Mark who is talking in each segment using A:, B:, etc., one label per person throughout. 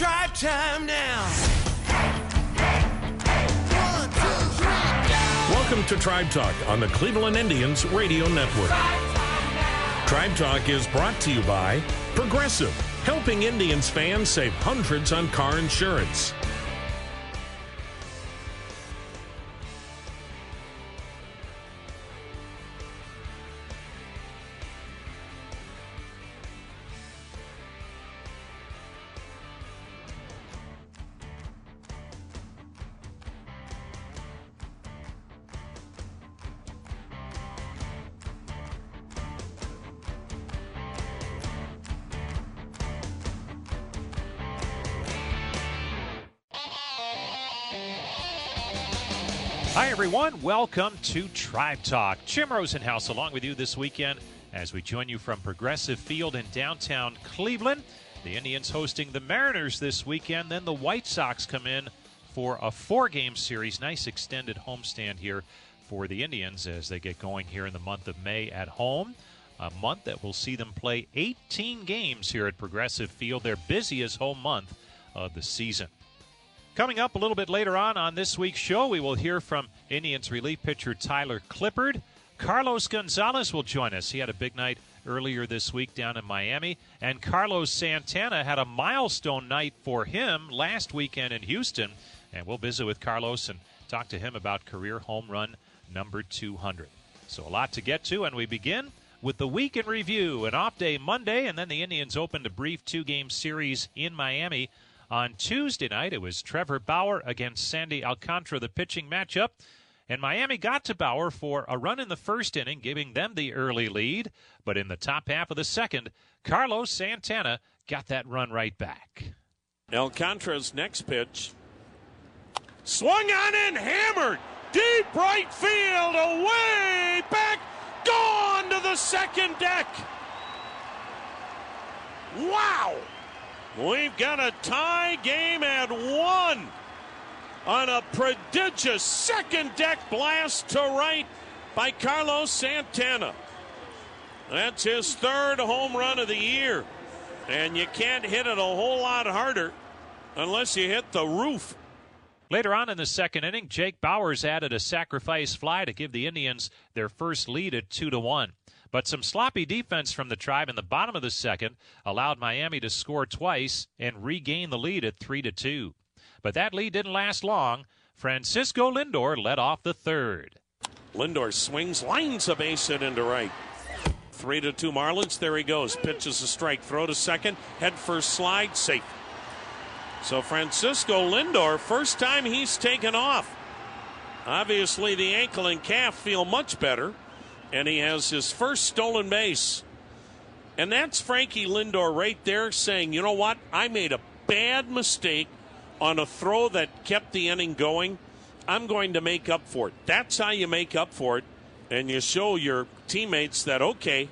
A: Tribe time now.
B: Welcome to Tribe Talk on the Cleveland Indians Radio Network. Tribe Talk is brought to you by Progressive, helping Indians fans save hundreds on car insurance.
C: Everyone. Welcome to Tribe Talk. Jim Rosenhaus along with you this weekend as we join you from Progressive Field in downtown Cleveland. The Indians hosting the Mariners this weekend. Then the White Sox come in for a four game series. Nice extended homestand here for the Indians as they get going here in the month of May at home. A month that will see them play 18 games here at Progressive Field, their busiest home month of the season. Coming up a little bit later on on this week's show, we will hear from Indians relief pitcher Tyler Clippard. Carlos Gonzalez will join us. He had a big night earlier this week down in Miami. And Carlos Santana had a milestone night for him last weekend in Houston. And we'll visit with Carlos and talk to him about career home run number 200. So, a lot to get to, and we begin with the week in review. An off day Monday, and then the Indians opened a brief two game series in Miami on Tuesday night, it was Trevor Bauer against Sandy Alcantara, the pitching matchup. And Miami got to Bauer for a run in the first inning, giving them the early lead. But in the top half of the second, Carlos Santana got that run right back.
D: Alcantara's next pitch. Swung on and hammered. Deep right field, away back, gone to the second deck. Wow! We've got a tie game at one on a prodigious second deck blast to right by Carlos Santana. That's his third home run of the year. And you can't hit it a whole lot harder unless you hit the roof.
C: Later on in the second inning, Jake Bauers added a sacrifice fly to give the Indians their first lead at 2 to 1. But some sloppy defense from the tribe in the bottom of the second allowed Miami to score twice and regain the lead at 3 to 2. But that lead didn't last long. Francisco Lindor led off the third.
D: Lindor swings, lines a base hit into right. Three to two Marlins. There he goes. Pitches a strike. Throw to second. Head first slide. Safe. So Francisco Lindor, first time he's taken off. Obviously, the ankle and calf feel much better, and he has his first stolen base. And that's Frankie Lindor right there saying, you know what? I made a bad mistake on a throw that kept the inning going. I'm going to make up for it. That's how you make up for it. And you show your teammates that, okay,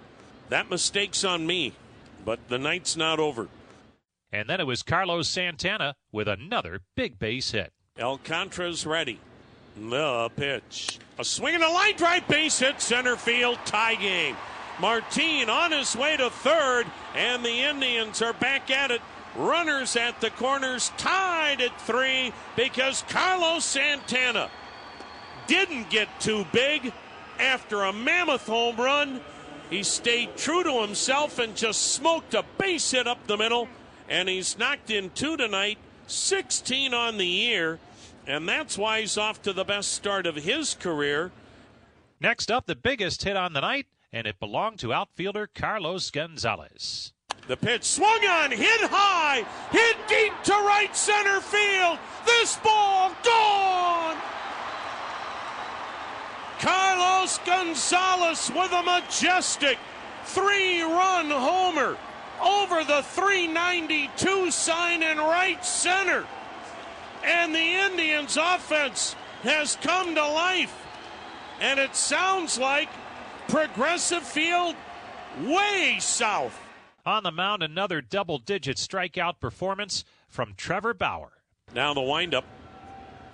D: that mistake's on me, but the night's not over.
C: And then it was Carlos Santana with another big base hit.
D: El Alcantara's ready. The pitch. A swing and a line drive base hit center field tie game. Martin on his way to third, and the Indians are back at it. Runners at the corners tied at three because Carlos Santana didn't get too big after a mammoth home run. He stayed true to himself and just smoked a base hit up the middle, and he's knocked in two tonight, 16 on the year, and that's why he's off to the best start of his career.
C: Next up, the biggest hit on the night, and it belonged to outfielder Carlos Gonzalez.
D: The pitch swung on, hit high, hit deep to right center field. This ball gone. Carlos Gonzalez with a majestic three run homer over the 392 sign in right center. And the Indians' offense has come to life. And it sounds like Progressive Field way south.
C: On the mound, another double digit strikeout performance from Trevor Bauer.
D: Now the windup.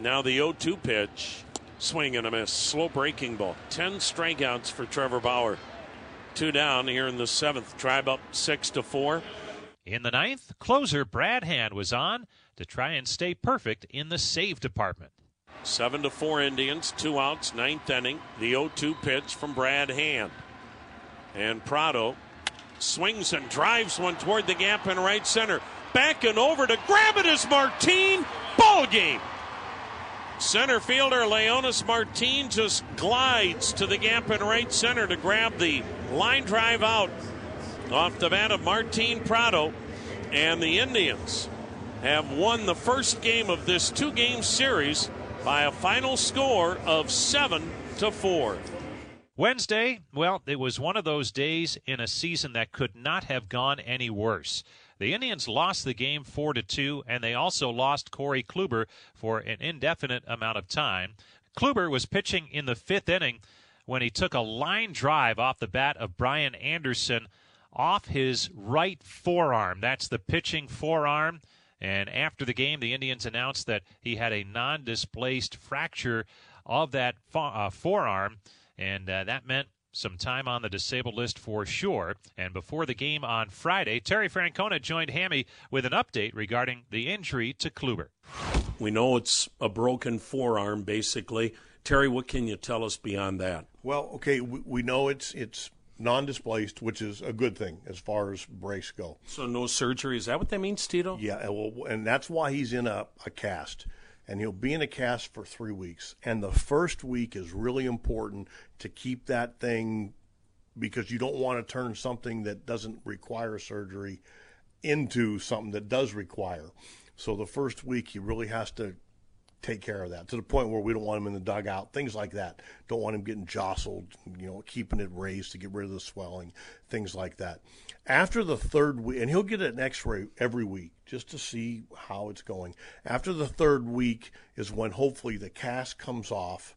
D: Now the 0 2 pitch. Swing and a miss. Slow breaking ball. 10 strikeouts for Trevor Bauer. Two down here in the seventh. Tribe up 6 to 4.
C: In the ninth, closer Brad Hand was on to try and stay perfect in the save department.
D: Seven to four Indians, two outs, ninth inning. The 0-2 pitch from Brad Hand. And Prado swings and drives one toward the gap in right center. Back and over to grab it is Martin. Ball game. Center fielder Leonys Martin just glides to the gap in right center to grab the line drive out off the bat of Martin Prado. And the Indians have won the first game of this two game series by a final score of 7 to 4.
C: Wednesday, well, it was one of those days in a season that could not have gone any worse. The Indians lost the game 4 to 2 and they also lost Corey Kluber for an indefinite amount of time. Kluber was pitching in the 5th inning when he took a line drive off the bat of Brian Anderson off his right forearm. That's the pitching forearm. And after the game, the Indians announced that he had a non displaced fracture of that fo- uh, forearm and uh, that meant some time on the disabled list for sure. And before the game on Friday, Terry Francona joined Hammy with an update regarding the injury to Kluber.
D: We know it's a broken forearm, basically. Terry, what can you tell us beyond that?
A: Well, okay, we, we know it's it's non-displaced, which is a good thing as far as brace go.
D: So no surgery. Is that what that means, Tito?
A: Yeah, well, and that's why he's in a, a cast and he'll be in a cast for three weeks. And the first week is really important to keep that thing because you don't want to turn something that doesn't require surgery into something that does require. So the first week he really has to take care of that to the point where we don't want him in the dugout, things like that. Don't want him getting jostled, you know, keeping it raised to get rid of the swelling, things like that. After the third week, and he'll get an x ray every week just to see how it's going. After the third week is when hopefully the cast comes off,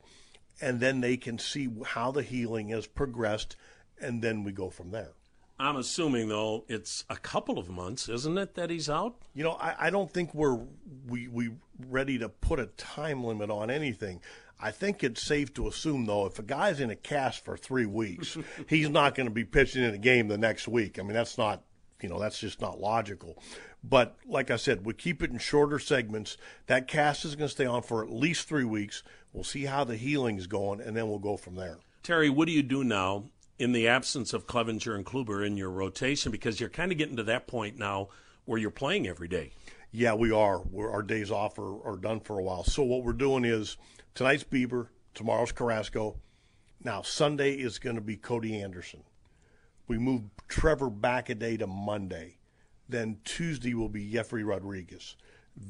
A: and then they can see how the healing has progressed, and then we go from there.
D: I'm assuming though it's a couple of months, isn't it, that he's out?
A: You know, I, I don't think we're we we ready to put a time limit on anything. I think it's safe to assume though, if a guy's in a cast for three weeks, he's not going to be pitching in a game the next week. I mean, that's not you know that's just not logical. But like I said, we keep it in shorter segments. That cast is going to stay on for at least three weeks. We'll see how the healing's going, and then we'll go from there.
D: Terry, what do you do now in the absence of Clevinger and Kluber in your rotation because you're kind of getting to that point now where you're playing every day.
A: Yeah, we are. We're, our days off are, are done for a while. So what we're doing is tonight's Bieber, tomorrow's Carrasco. Now Sunday is going to be Cody Anderson. We move Trevor back a day to Monday. Then Tuesday will be Jefry Rodriguez.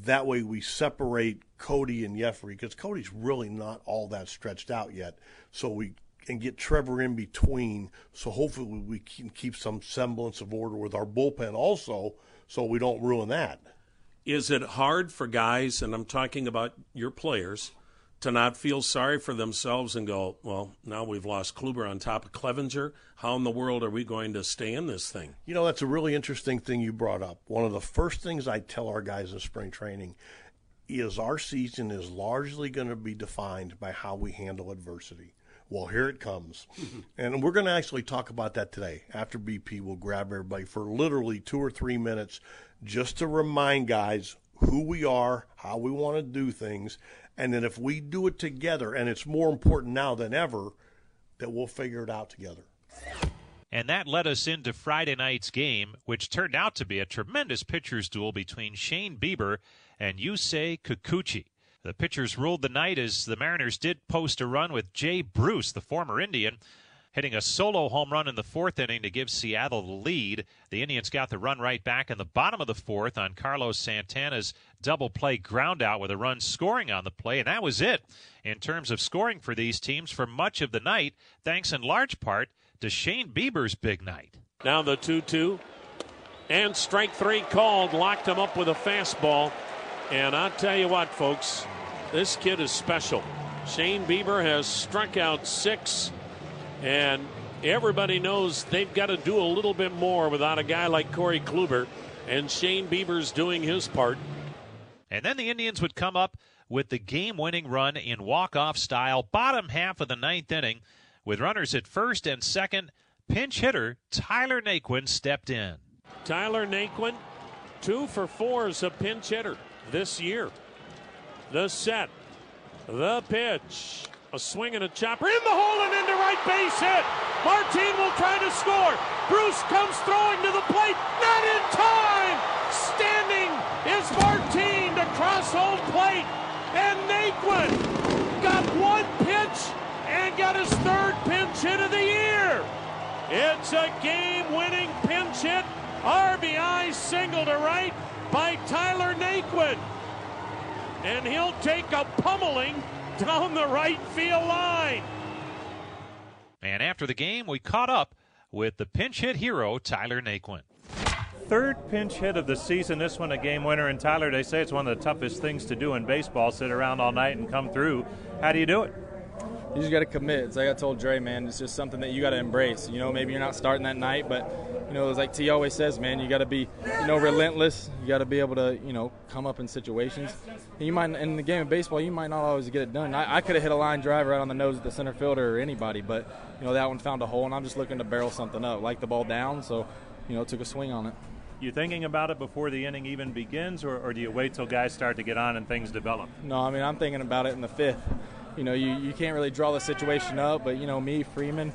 A: That way we separate Cody and Jefry because Cody's really not all that stretched out yet. So we and get Trevor in between. So hopefully we can keep some semblance of order with our bullpen also, so we don't ruin that.
D: Is it hard for guys, and I'm talking about your players, to not feel sorry for themselves and go, well, now we've lost Kluber on top of Clevinger. How in the world are we going to stay in this thing?
A: You know, that's a really interesting thing you brought up. One of the first things I tell our guys in spring training is our season is largely going to be defined by how we handle adversity. Well, here it comes. and we're going to actually talk about that today. After BP, we'll grab everybody for literally two or three minutes just to remind guys who we are, how we want to do things, and that if we do it together, and it's more important now than ever, that we'll figure it out together.
C: And that led us into Friday night's game, which turned out to be a tremendous pitcher's duel between Shane Bieber and Yusei Kikuchi. The pitchers ruled the night as the Mariners did post a run with Jay Bruce, the former Indian, hitting a solo home run in the fourth inning to give Seattle the lead. The Indians got the run right back in the bottom of the fourth on Carlos Santana's double play groundout with a run scoring on the play, and that was it in terms of scoring for these teams for much of the night, thanks in large part to Shane Bieber's big night.
D: Now the 2 2. And strike three called, locked him up with a fastball. And I'll tell you what, folks, this kid is special. Shane Bieber has struck out six, and everybody knows they've got to do a little bit more without a guy like Corey Kluber, and Shane Bieber's doing his part.
C: And then the Indians would come up with the game winning run in walk off style, bottom half of the ninth inning, with runners at first and second. Pinch hitter Tyler Naquin stepped in.
D: Tyler Naquin Two for four as a pinch hitter this year. The set, the pitch, a swing and a chopper in the hole and into right base hit. Martin will try to score. Bruce comes throwing to the plate, not in time. Standing is Martin to cross home plate, and Naquin got one pitch and got his third pinch hit of the year. It's a game-winning pinch hit, RBI single to right by Tyler Naquin and he'll take a pummeling down the right field line.
C: And after the game, we caught up with the pinch hit hero, Tyler Naquin.
E: Third pinch hit of the season, this one a game winner. And Tyler, they say it's one of the toughest things to do in baseball sit around all night and come through. How do you do it?
F: You just got to commit. It's like I told Dre, man, it's just something that you got to embrace. You know, maybe you're not starting that night, but you know, it's like T always says, man, you got to be, you know, relentless. You got to be able to, you know, come up in situations. And you might, in the game of baseball, you might not always get it done. I, I could have hit a line drive right on the nose of the center fielder or anybody, but you know that one found a hole, and I'm just looking to barrel something up, like the ball down. So, you know, took a swing on it.
E: You thinking about it before the inning even begins, or, or do you wait till guys start to get on and things develop?
F: No, I mean I'm thinking about it in the fifth. You know, you, you can't really draw the situation up, but you know me, Freeman,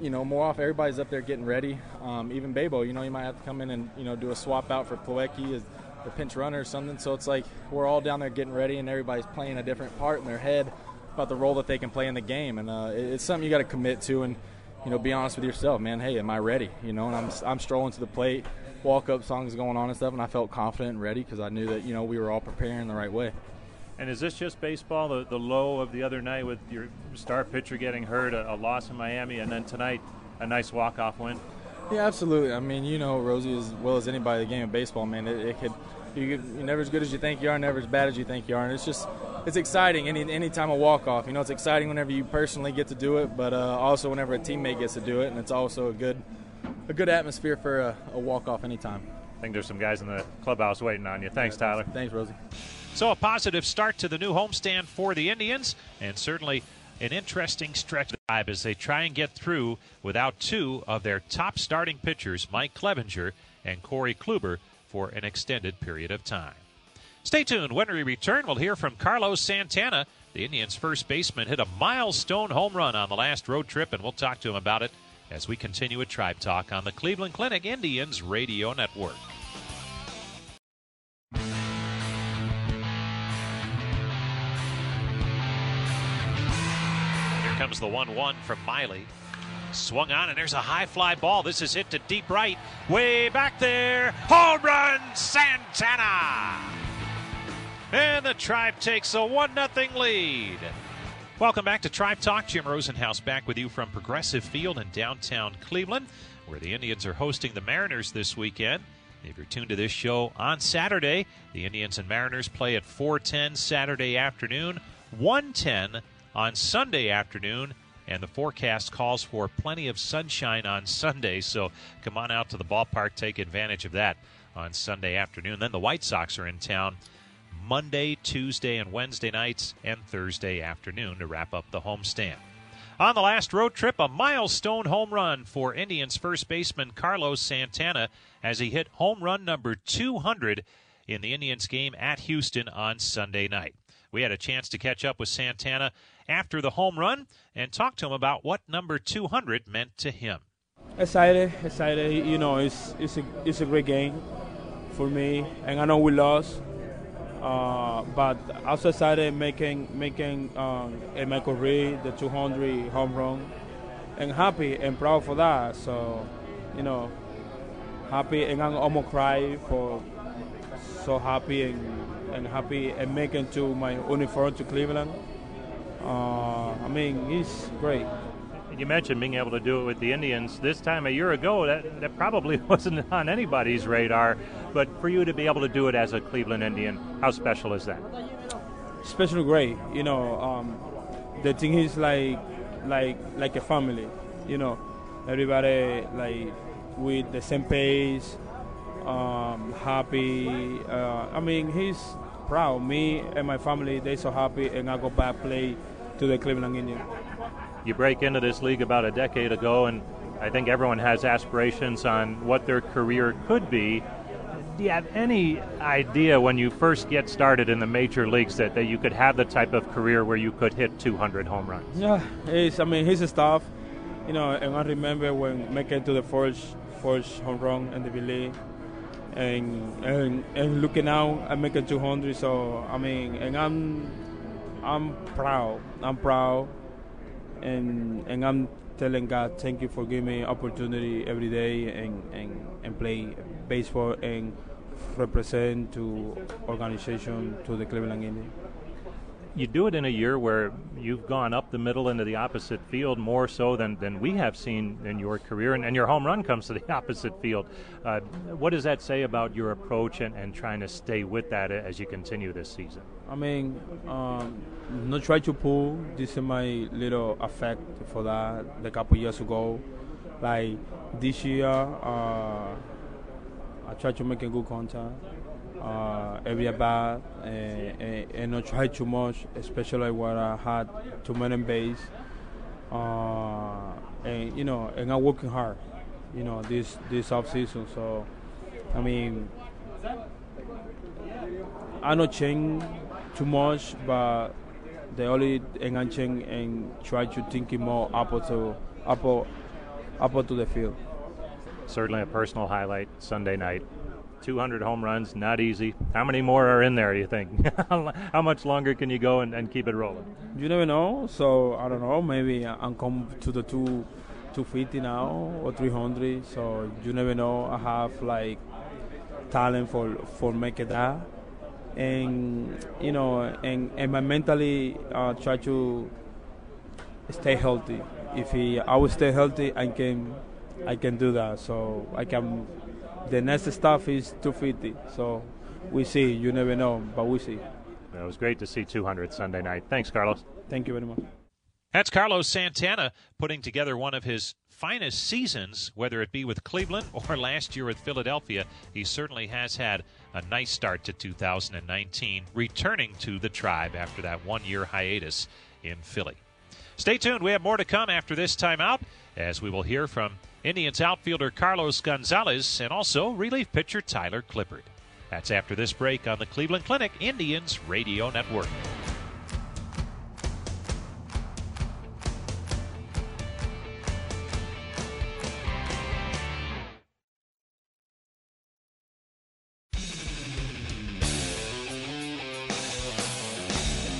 F: you know, Moroff. Everybody's up there getting ready. Um, even Babo, you know, you might have to come in and you know do a swap out for Plawecki as the pinch runner or something. So it's like we're all down there getting ready, and everybody's playing a different part in their head about the role that they can play in the game, and uh, it's something you got to commit to and you know be honest with yourself, man. Hey, am I ready? You know, and I'm I'm strolling to the plate, walk up songs going on and stuff, and I felt confident and ready because I knew that you know we were all preparing the right way.
E: And is this just baseball, the, the low of the other night with your star pitcher getting hurt, a, a loss in Miami, and then tonight a nice walk-off win?
F: Yeah, absolutely. I mean, you know, Rosie as well as anybody, the game of baseball, man, it, it could you you're never as good as you think you are, never as bad as you think you are, and it's just it's exciting any any time a walk off. You know, it's exciting whenever you personally get to do it, but uh, also whenever a teammate gets to do it, and it's also a good a good atmosphere for a, a walk off anytime.
E: I think there's some guys in the clubhouse waiting on you. Thanks, Tyler.
F: Thanks, Rosie.
C: So a positive start to the new homestand for the Indians, and certainly an interesting stretch of as they try and get through without two of their top starting pitchers, Mike Clevinger and Corey Kluber, for an extended period of time. Stay tuned. When we return, we'll hear from Carlos Santana. The Indians' first baseman hit a milestone home run on the last road trip, and we'll talk to him about it as we continue with Tribe Talk on the Cleveland Clinic Indians Radio Network. The 1 1 from Miley. Swung on, and there's a high fly ball. This is hit to deep right. Way back there. Home run, Santana. And the Tribe takes a 1 0 lead. Welcome back to Tribe Talk. Jim Rosenhaus back with you from Progressive Field in downtown Cleveland, where the Indians are hosting the Mariners this weekend. If you're tuned to this show on Saturday, the Indians and Mariners play at 4:10 Saturday afternoon, 1:10 on Sunday afternoon. And the forecast calls for plenty of sunshine on Sunday. So come on out to the ballpark, take advantage of that on Sunday afternoon. Then the White Sox are in town Monday, Tuesday, and Wednesday nights, and Thursday afternoon to wrap up the homestand. On the last road trip, a milestone home run for Indians first baseman Carlos Santana as he hit home run number 200 in the Indians game at Houston on Sunday night. We had a chance to catch up with Santana after the home run and talk to him about what number 200 meant to him.
G: Excited, excited. You know, it's it's a it's a great game for me, and I know we lost, uh, but I was excited making making um, a Michael Reed the 200 home run, and happy and proud for that. So, you know, happy and I'm almost cry for so happy and and happy and making to my uniform to Cleveland. Uh, I mean, he's great.
E: You mentioned being able to do it with the Indians. This time a year ago, that, that probably wasn't on anybody's radar. But for you to be able to do it as a Cleveland Indian, how special is that?
G: Special, great. You know, um, the thing is like, like, like a family. You know, everybody like with the same pace, um, happy. Uh, I mean, he's proud. Me and my family, they so happy, and I go back play to the Cleveland Indians.
E: You break into this league about a decade ago, and I think everyone has aspirations on what their career could be. do you have any idea when you first get started in the major leagues that, that you could have the type of career where you could hit 200 home runs?
G: Yeah, it's, I mean, his stuff, you know, and I remember when making to the first, first home run in the league, and, and and looking now, I make it 200. So I mean, and I'm I'm proud. I'm proud, and and I'm telling God, thank you for giving me opportunity every day and and and play baseball and represent to organization to the Cleveland Indians
E: you do it in a year where you've gone up the middle into the opposite field more so than, than we have seen in your career, and, and your home run comes to the opposite field. Uh, what does that say about your approach and, and trying to stay with that as you continue this season?
G: I mean, um, not try to pull. This is my little effect for that. a couple years ago, like this year, uh, I try to make a good contact uh, every at bat and, and, and, not try too much, especially when I had too many base. Uh, and you know, and I'm working hard, you know, this this off season. So, I mean, I not change too much, but the only enganching and try to think more up to up up to the field.
E: Certainly a personal highlight Sunday night 200 home runs, not easy. How many more are in there, you think? How much longer can you go and, and, keep it rolling?
G: You never know. So, I don't know. Maybe I'm come to the two, 250 now or 300. So, you never know. I have like talent for, for making that. And, you know, and, and I mentally uh, try to stay healthy. If he, I will stay healthy, I can, I can do that. So, I can the next stuff is 250. So we see. You never know, but we see.
E: It was great to see 200 Sunday night. Thanks, Carlos.
G: Thank you very much.
C: That's Carlos Santana putting together one of his finest seasons, whether it be with Cleveland or last year with Philadelphia. He certainly has had a nice start to 2019, returning to the tribe after that one year hiatus in Philly. Stay tuned. We have more to come after this timeout as we will hear from Indians outfielder Carlos Gonzalez, and also relief pitcher Tyler Clippard. That's after this break on the Cleveland Clinic Indians Radio Network.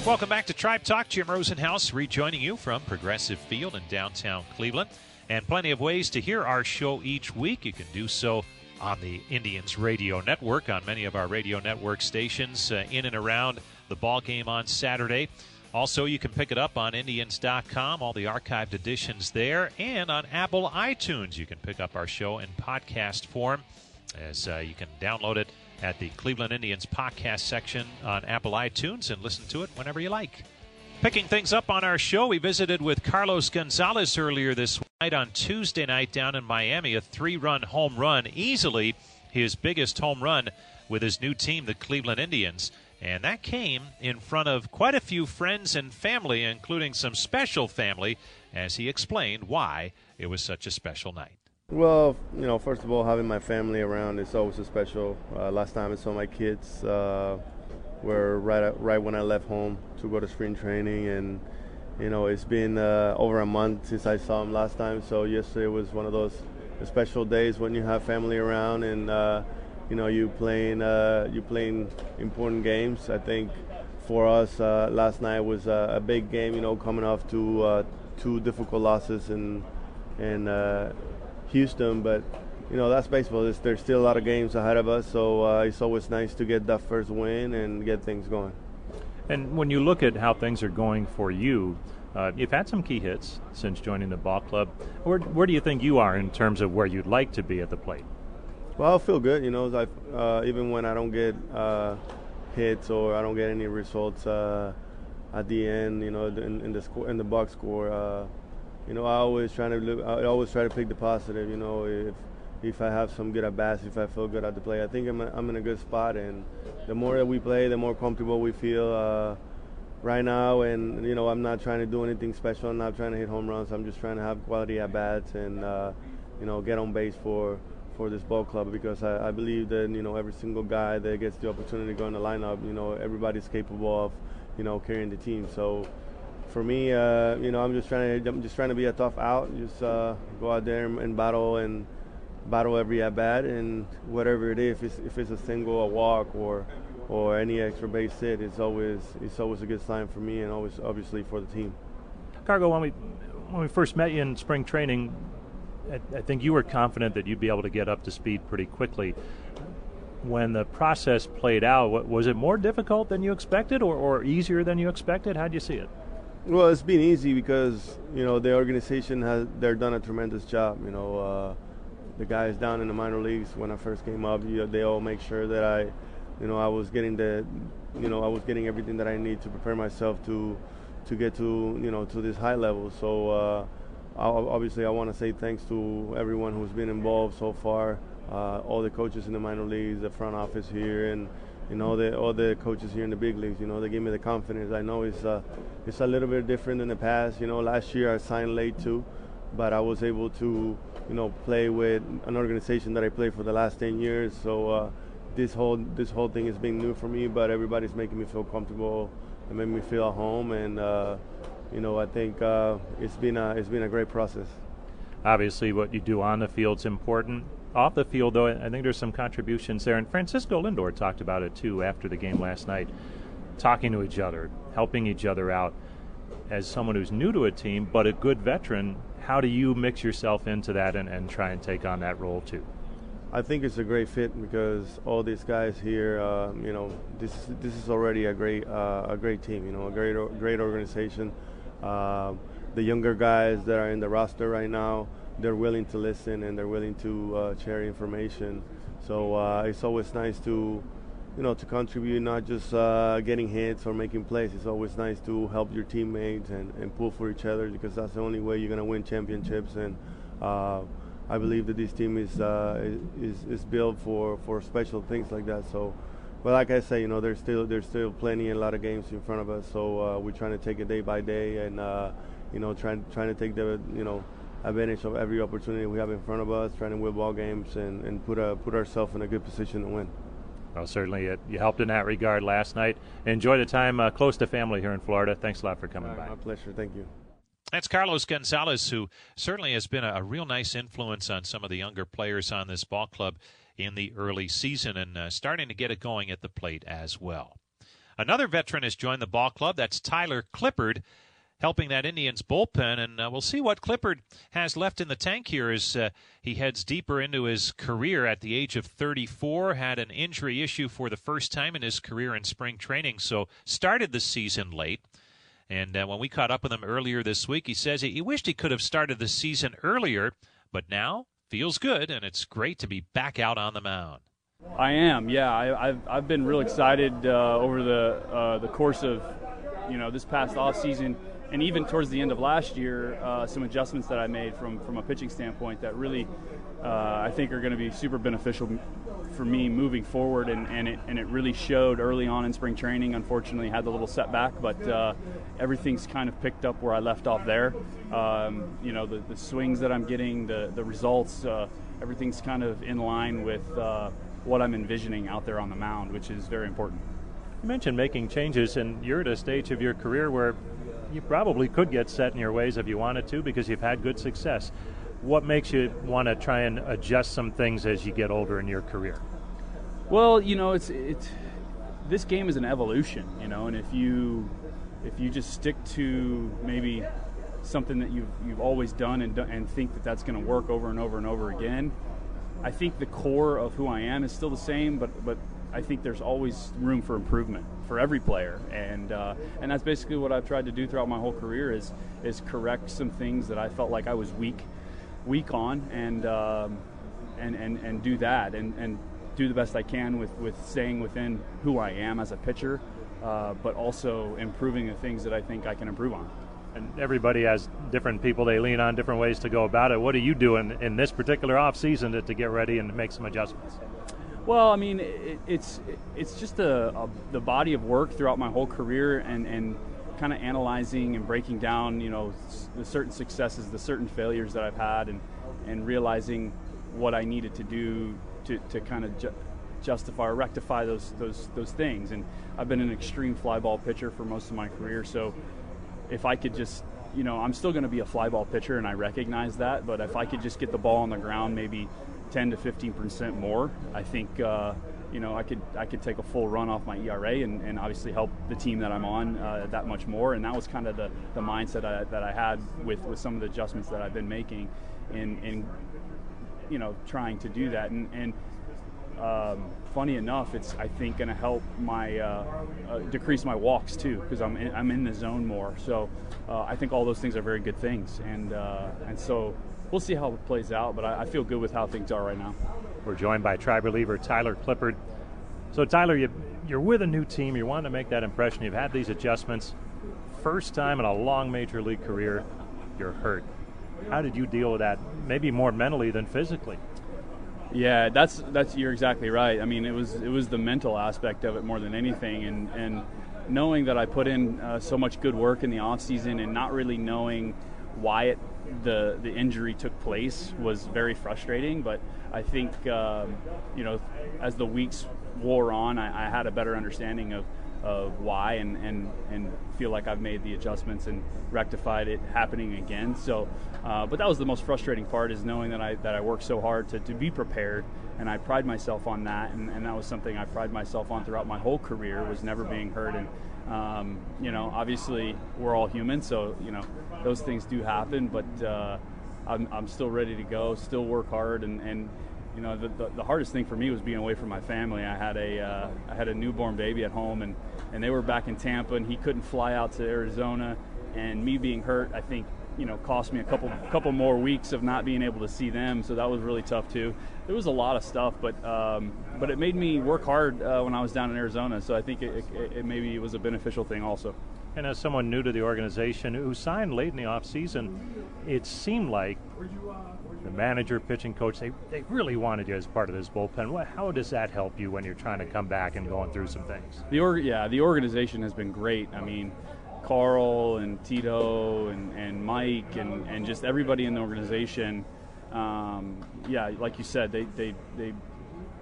C: Welcome back to Tribe Talk. Jim Rosenhaus rejoining you from Progressive Field in downtown Cleveland and plenty of ways to hear our show each week. You can do so on the Indians Radio Network, on many of our radio network stations uh, in and around the ball game on Saturday. Also, you can pick it up on Indians.com, all the archived editions there, and on Apple iTunes. You can pick up our show in podcast form as uh, you can download it at the Cleveland Indians podcast section on Apple iTunes and listen to it whenever you like. Picking things up on our show, we visited with Carlos Gonzalez earlier this night on Tuesday night down in Miami, a three run home run, easily his biggest home run with his new team, the Cleveland Indians. And that came in front of quite a few friends and family, including some special family, as he explained why it was such a special night.
H: Well, you know, first of all, having my family around is always a special. Uh, last time I saw my kids, uh, were right right when I left home to go to spring training, and you know it's been uh, over a month since I saw him last time. So yesterday was one of those special days when you have family around and uh, you know you playing uh, you playing important games. I think for us uh, last night was a big game. You know, coming off to uh, two difficult losses in in uh, Houston, but you know that's baseball. There's, there's, still a lot of games ahead of us, so uh, it's always nice to get that first win and get things going.
E: And when you look at how things are going for you, uh, you've had some key hits since joining the ball club. Where, where do you think you are in terms of where you'd like to be at the plate?
H: Well, I feel good. You know, uh, even when I don't get uh, hits or I don't get any results uh, at the end, you know, in, in the score, in the box score, uh, you know, I always try to look, I always try to pick the positive. You know, if if I have some good at bats, if I feel good at the play. I think I'm, I'm in a good spot, and the more that we play, the more comfortable we feel uh, right now. And you know, I'm not trying to do anything special. I'm not trying to hit home runs. I'm just trying to have quality at bats and uh, you know get on base for for this ball club because I, I, believe that you know every single guy that gets the opportunity to go in the lineup, you know everybody's capable of you know carrying the team. So for me, uh, you know I'm just trying to I'm just trying to be a tough out, just uh, go out there and, and, battle and battle every at bat and whatever it is, if it's, if it's a single, a walk, or or any extra base hit, it's always it's always a good sign for me and always obviously for the team.
E: Cargo, when we when we first met you in spring training, I, I think you were confident that you'd be able to get up to speed pretty quickly. When the process played out, was it more difficult than you expected, or, or easier than you expected? How do you see it?
H: Well, it's been easy because you know the organization has they're done a tremendous job. You know, uh, the guys down in the minor leagues when I first came up, you know, they all make sure that I, you know, I was getting the, you know, I was getting everything that I need to prepare myself to, to get to you know to this high level. So. Uh, obviously, I want to say thanks to everyone who's been involved so far, uh, all the coaches in the minor leagues, the front office here, and you know the, all the coaches here in the big leagues. You know, they give me the confidence. I know it's uh, it's a little bit different than the past. You know, last year I signed late too, but I was able to you know play with an organization that I played for the last 10 years. So uh, this whole this whole thing is being new for me, but everybody's making me feel comfortable and making me feel at home and uh, you know, I think uh, it's been a, it's been a great process.
E: Obviously, what you do on the field is important. Off the field, though, I think there's some contributions there. And Francisco Lindor talked about it too after the game last night, talking to each other, helping each other out. As someone who's new to a team, but a good veteran, how do you mix yourself into that and, and try and take on that role too?
H: I think it's a great fit because all these guys here, uh, you know, this this is already a great uh, a great team. You know, a great great organization. Uh, the younger guys that are in the roster right now, they're willing to listen and they're willing to uh, share information. So uh, it's always nice to, you know, to contribute, not just uh, getting hits or making plays. It's always nice to help your teammates and, and pull for each other because that's the only way you're going to win championships. And uh, I believe that this team is, uh, is, is built for, for special things like that. So but like I say, you know, there's still there's still plenty and a lot of games in front of us. So uh, we're trying to take it day by day, and uh, you know, trying trying to take the you know advantage of every opportunity we have in front of us, trying to win ball games and, and put a, put ourselves in a good position to win.
E: Well, certainly it, you helped in that regard last night. Enjoy the time uh, close to family here in Florida. Thanks a lot for coming by.
H: My pleasure. Thank you.
C: That's Carlos Gonzalez, who certainly has been a, a real nice influence on some of the younger players on this ball club in the early season and uh, starting to get it going at the plate as well. Another veteran has joined the ball club. That's Tyler Clippard, helping that Indians bullpen. And uh, we'll see what Clippard has left in the tank here as uh, he heads deeper into his career at the age of 34. Had an injury issue for the first time in his career in spring training, so started the season late. And uh, when we caught up with him earlier this week, he says he wished he could have started the season earlier, but now feels good, and it's great to be back out on the mound.
I: I am, yeah. I, have I've been real excited uh, over the uh, the course of you know this past off season, and even towards the end of last year, uh, some adjustments that I made from from a pitching standpoint that really uh, I think are going to be super beneficial for me moving forward, and, and it and it really showed early on in spring training. Unfortunately, had the little setback, but uh, everything's kind of picked up where I left off there. Um, you know, the, the swings that I'm getting, the the results, uh, everything's kind of in line with uh, what I'm envisioning out there on the mound, which is very important.
E: You mentioned making changes, and you're at a stage of your career where you probably could get set in your ways if you wanted to because you've had good success what makes you want to try and adjust some things as you get older in your career?
I: Well, you know, it's it's this game is an evolution, you know, and if you if you just stick to maybe something that you've you've always done and and think that that's going to work over and over and over again, I think the core of who I am is still the same, but but I think there's always room for improvement for every player, and uh, and that's basically what I've tried to do throughout my whole career is is correct some things that I felt like I was weak week on and um, and, and and do that and, and do the best I can with, with staying within who I am as a pitcher, uh, but also improving the things that I think I can improve on.
E: And everybody has different people they lean on, different ways to go about it. What are you doing in this particular off season to, to get ready and make some adjustments?
I: Well, I mean, it, it's it's just a, a, the body of work throughout my whole career, and, and kind of analyzing and breaking down, you know, the certain successes, the certain failures that I've had, and and realizing what I needed to do to, to kind of ju- justify or rectify those those those things. And I've been an extreme fly ball pitcher for most of my career, so if I could just you know, I'm still going to be a fly ball pitcher, and I recognize that. But if I could just get the ball on the ground, maybe 10 to 15 percent more, I think uh, you know I could I could take a full run off my ERA and, and obviously help the team that I'm on uh, that much more. And that was kind of the, the mindset I, that I had with, with some of the adjustments that I've been making, in in you know trying to do that. And, and um, funny enough, it's I think going to help my uh, uh, decrease my walks too because I'm in, I'm in the zone more. So uh, I think all those things are very good things, and uh, and so we'll see how it plays out. But I, I, feel good with how things are right now.
E: We're joined by tribe reliever Tyler Clippard. So Tyler, you, you're with a new team. You want to make that impression. You've had these adjustments. First time in a long major league career, you're hurt. How did you deal with that? Maybe more mentally than physically.
I: Yeah, that's that's you're exactly right. I mean, it was it was the mental aspect of it more than anything, and and knowing that I put in uh, so much good work in the off season and not really knowing why it the the injury took place was very frustrating. But I think um, you know as the weeks wore on, I, I had a better understanding of of why and, and, and feel like I've made the adjustments and rectified it happening again. So, uh, but that was the most frustrating part is knowing that I, that I worked so hard to, to be prepared and I pride myself on that. And, and that was something I pride myself on throughout my whole career was never being hurt. And, um, you know, obviously we're all human. So, you know, those things do happen, but, uh, I'm, I'm still ready to go, still work hard and, and you know, the, the, the, hardest thing for me was being away from my family. I had a uh, I had a newborn baby at home, and, and they were back in Tampa, and he couldn't fly out to Arizona. And me being hurt, I think, you know, cost me a couple couple more weeks of not being able to see them. So that was really tough too. There was a lot of stuff, but um, but it made me work hard uh, when I was down in Arizona. So I think it, it, it maybe was a beneficial thing also.
E: And as someone new to the organization who signed late in the offseason, it seemed like the manager, pitching coach, they, they really wanted you as part of this bullpen. How does that help you when you're trying to come back and going through some things?
I: The org- yeah, the organization has been great. I mean, Carl and Tito and, and Mike and, and just everybody in the organization. Um, yeah, like you said, they, they, they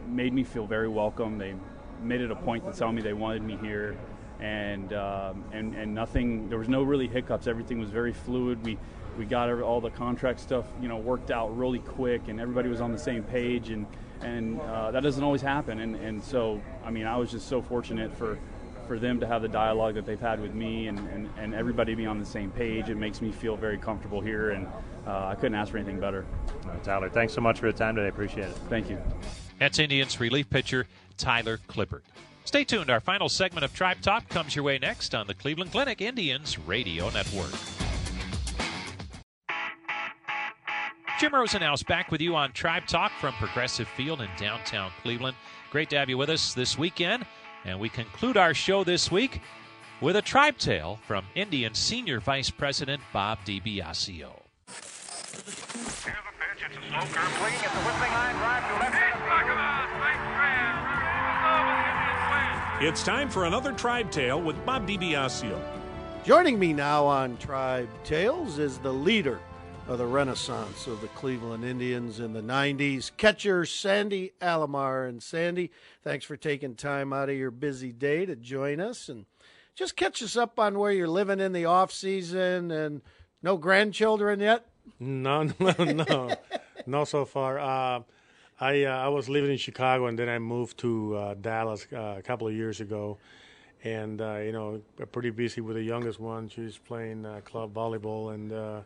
I: made me feel very welcome. They made it a point to tell me they wanted me here. And, um, and, and nothing, there was no really hiccups. Everything was very fluid. We, we got all the contract stuff, you know, worked out really quick, and everybody was on the same page, and and uh, that doesn't always happen. And and so, I mean, I was just so fortunate for for them to have the dialogue that they've had with me, and and, and everybody be on the same page. It makes me feel very comfortable here, and uh, I couldn't ask for anything better.
E: Tyler, thanks so much for your time today. Appreciate it.
I: Thank you.
C: That's Indians relief pitcher Tyler Clippard. Stay tuned. Our final segment of Tribe Talk comes your way next on the Cleveland Clinic Indians Radio Network. Jim Rosenhaus back with you on Tribe Talk from Progressive Field in downtown Cleveland. Great to have you with us this weekend. And we conclude our show this week with a tribe tale from Indian Senior Vice President Bob DiBiasio.
J: Here's a pitch. It's a slow curve swing. It's a whipping line drive to left.
B: It's time for another Tribe Tale with Bob DiBiasio.
K: Joining me now on Tribe Tales is the leader of the renaissance of the Cleveland Indians in the 90s. Catcher Sandy Alomar. And Sandy, thanks for taking time out of your busy day to join us and just catch us up on where you're living in the off season and no grandchildren yet?
L: No, no, no, not so far. Uh, I uh, I was living in Chicago and then I moved to uh, Dallas uh, a couple of years ago, and uh, you know pretty busy with the youngest one. She's playing uh, club volleyball and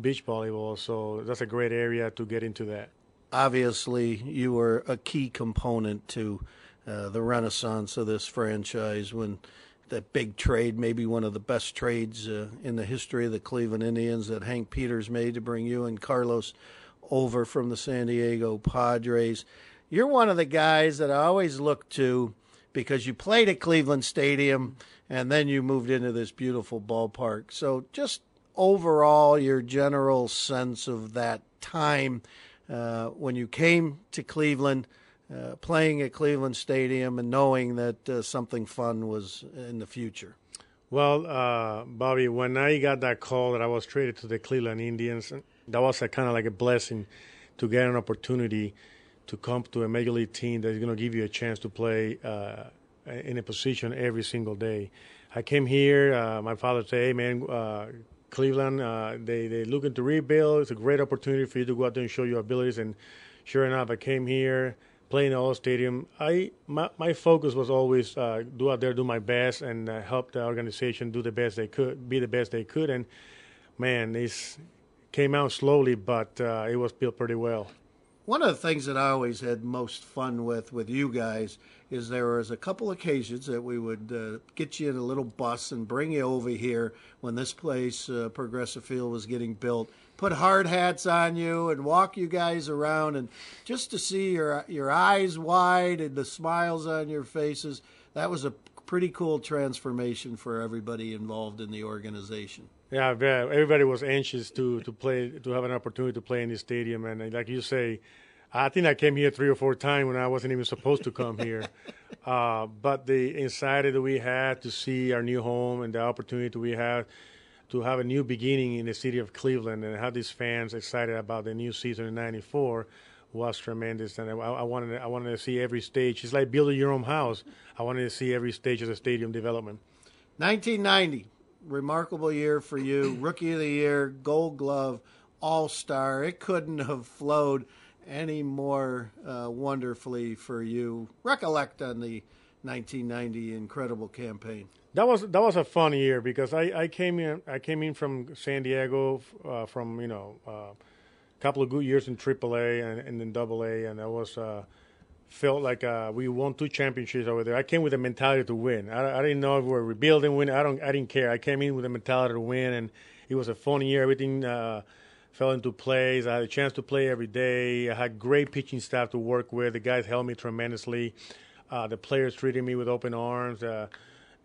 L: beach volleyball. So that's a great area to get into that.
K: Obviously, you were a key component to uh, the renaissance of this franchise when that big trade, maybe one of the best trades uh, in the history of the Cleveland Indians that Hank Peters made to bring you and Carlos over from the San Diego Padres. You're one of the guys that I always look to because you played at Cleveland Stadium and then you moved into this beautiful ballpark. So just overall your general sense of that time uh, when you came to Cleveland, uh, playing at Cleveland Stadium, and knowing that uh, something fun was in the future?
L: Well, uh, Bobby, when I got that call that I was traded to the Cleveland Indians, that was a kind of like a blessing to get an opportunity to come to a major league team that is going to give you a chance to play uh, in a position every single day. I came here. Uh, my father said, "Hey, man, Cleveland, uh, they they looking to rebuild. It's a great opportunity for you to go out there and show your abilities." And sure enough, I came here playing the all stadium. I my, my focus was always uh, do out there, do my best, and uh, help the organization do the best they could, be the best they could. And man, this came out slowly, but uh, it was built pretty well.
K: One of the things that I always had most fun with with you guys is there was a couple occasions that we would uh, get you in a little bus and bring you over here when this place, uh, Progressive Field, was getting built. Put hard hats on you and walk you guys around, and just to see your your eyes wide and the smiles on your faces. That was a pretty cool transformation for everybody involved in the organization.
L: Yeah, everybody was anxious to to play to have an opportunity to play in this stadium, and like you say, I think I came here three or four times when I wasn't even supposed to come here. uh, but the anxiety that we had to see our new home and the opportunity we had to have a new beginning in the city of Cleveland and have these fans excited about the new season in '94 was tremendous. And I, I, wanted I wanted to see every stage. It's like building your own house. I wanted to see every stage of the stadium development.
K: 1990 remarkable year for you. Rookie of the Year, Gold Glove, All Star. It couldn't have flowed any more uh, wonderfully for you. Recollect on the 1990 incredible campaign.
L: That was that was a fun year because I, I came in I came in from San Diego uh, from you know a uh, couple of good years in AAA and, and then Double A and that was uh, felt like uh, we won two championships over there. I came with a mentality to win. I, I didn't know if we were rebuilding, win. I don't. I didn't care. I came in with a mentality to win, and it was a fun year. Everything uh, fell into place. I had a chance to play every day. I had great pitching staff to work with. The guys helped me tremendously. Uh, the players treated me with open arms. Uh,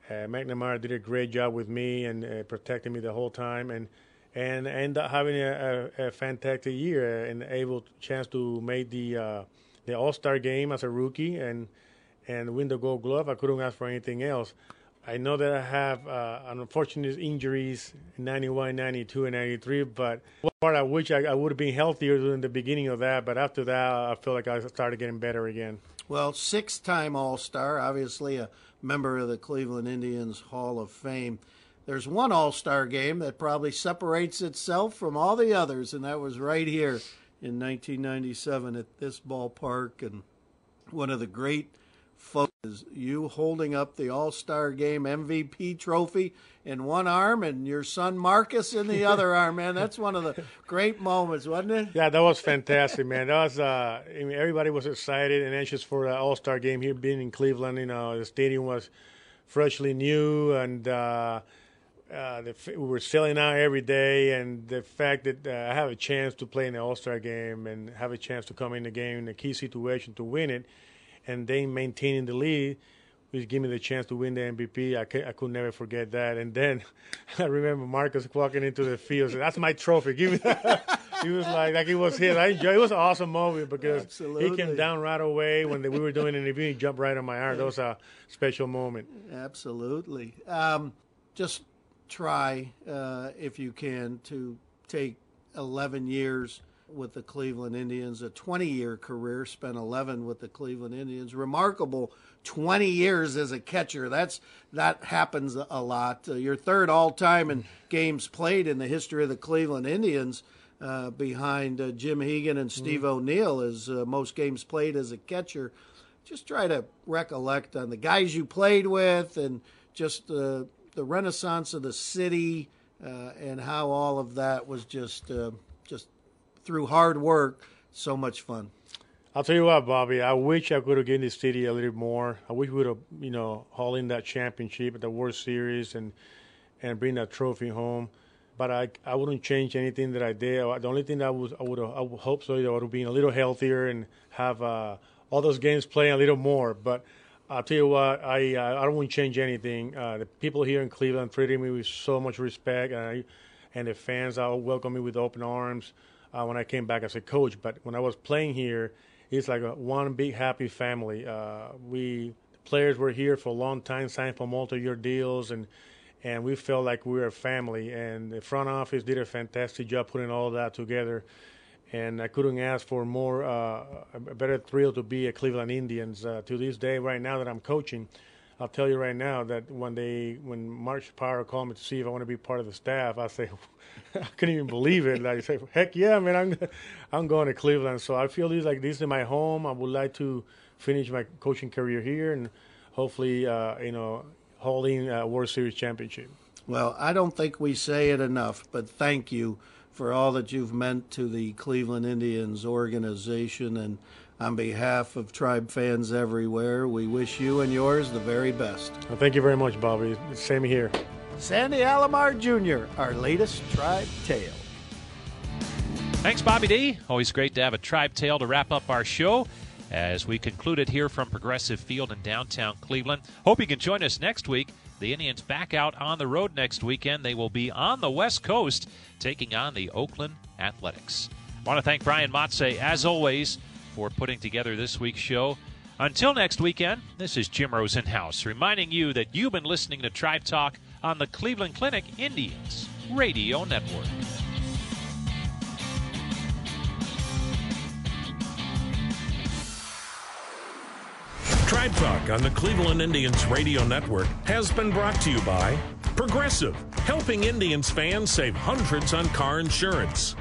L: uh, McNamara did a great job with me and uh, protecting me the whole time, and and end up having a, a, a fantastic year and able chance to make the the All Star game as a rookie and and win the Gold Glove. I couldn't ask for anything else. I know that I have uh, unfortunate injuries in 91, 92, and 93, but part I wish I, I would have been healthier in the beginning of that, but after that, I feel like I started getting better again.
K: Well, six time All Star, obviously a member of the Cleveland Indians Hall of Fame. There's one All Star game that probably separates itself from all the others, and that was right here in 1997 at this ballpark, and one of the great photos you holding up the All Star Game MVP trophy in one arm and your son Marcus in the other arm. Man, that's one of the great moments, wasn't it?
L: Yeah, that was fantastic, man. That was. Uh, I mean, everybody was excited and anxious for the All Star Game here, being in Cleveland. You know, the stadium was freshly new and. Uh, uh, the, we were selling out every day, and the fact that uh, I have a chance to play in the All Star game and have a chance to come in the game in a key situation to win it, and then maintaining the lead, which gave me the chance to win the MVP. I, could, I could never forget that. And then I remember Marcus walking into the field, said, "That's my trophy. Give me that." he was like, like it was his. I enjoyed. It was an awesome moment because
K: Absolutely.
L: he came down right away when the, we were doing an interview. He jumped right on my arm. That was a special moment.
K: Absolutely. Um, just try, uh, if you can, to take 11 years with the Cleveland Indians, a 20 year career, spent 11 with the Cleveland Indians. Remarkable 20 years as a catcher. That's That happens a lot. Uh, your third all time in games played in the history of the Cleveland Indians. Uh, behind uh, Jim Hegan and Steve mm. O'Neill as uh, most games played as a catcher. Just try to recollect on the guys you played with and just uh, the renaissance of the city uh, and how all of that was just uh, just through hard work so much fun.
L: I'll tell you what, Bobby. I wish I could have given the city a little more. I wish we would have, you know, hauled in that championship at the World Series and and bring that trophy home. But I I wouldn't change anything that I did. The only thing that I would I would I would hope so that I would have been a little healthier and have uh, all those games playing a little more. But I'll tell you what, I uh, I don't want to change anything. Uh, the people here in Cleveland treated me with so much respect, and, I, and the fans all welcomed me with open arms uh, when I came back as a coach. But when I was playing here, it's like one big happy family. Uh, we players were here for a long time, signed for multi-year deals, and and we felt like we were a family. And the front office did a fantastic job putting all that together and I couldn't ask for more uh, a better thrill to be a Cleveland Indians. Uh, to this day, right now that I'm coaching, I'll tell you right now that when they when Mark Shapiro called me to see if I want to be part of the staff, I say I couldn't even believe it. Like I say, heck yeah, man, I'm I'm going to Cleveland. So I feel this like this is my home. I would like to finish my coaching career here and hopefully uh, you know holding a World Series championship.
K: Well, I don't think we say it enough, but thank you for all that you've meant to the Cleveland Indians organization. And on behalf of Tribe fans everywhere, we wish you and yours the very best.
L: Well, thank you very much, Bobby. Same here.
K: Sandy Alomar Jr., our latest Tribe Tale.
C: Thanks, Bobby D. Always great to have a Tribe Tale to wrap up our show as we conclude it here from Progressive Field in downtown Cleveland. Hope you can join us next week. The Indians back out on the road next weekend. They will be on the West Coast taking on the Oakland Athletics. I want to thank Brian Motze, as always, for putting together this week's show. Until next weekend, this is Jim Rosenhaus reminding you that you've been listening to Tribe Talk on the Cleveland Clinic Indians Radio Network.
B: Tribe Talk on the Cleveland Indians Radio Network has been brought to you by Progressive, helping Indians fans save hundreds on car insurance.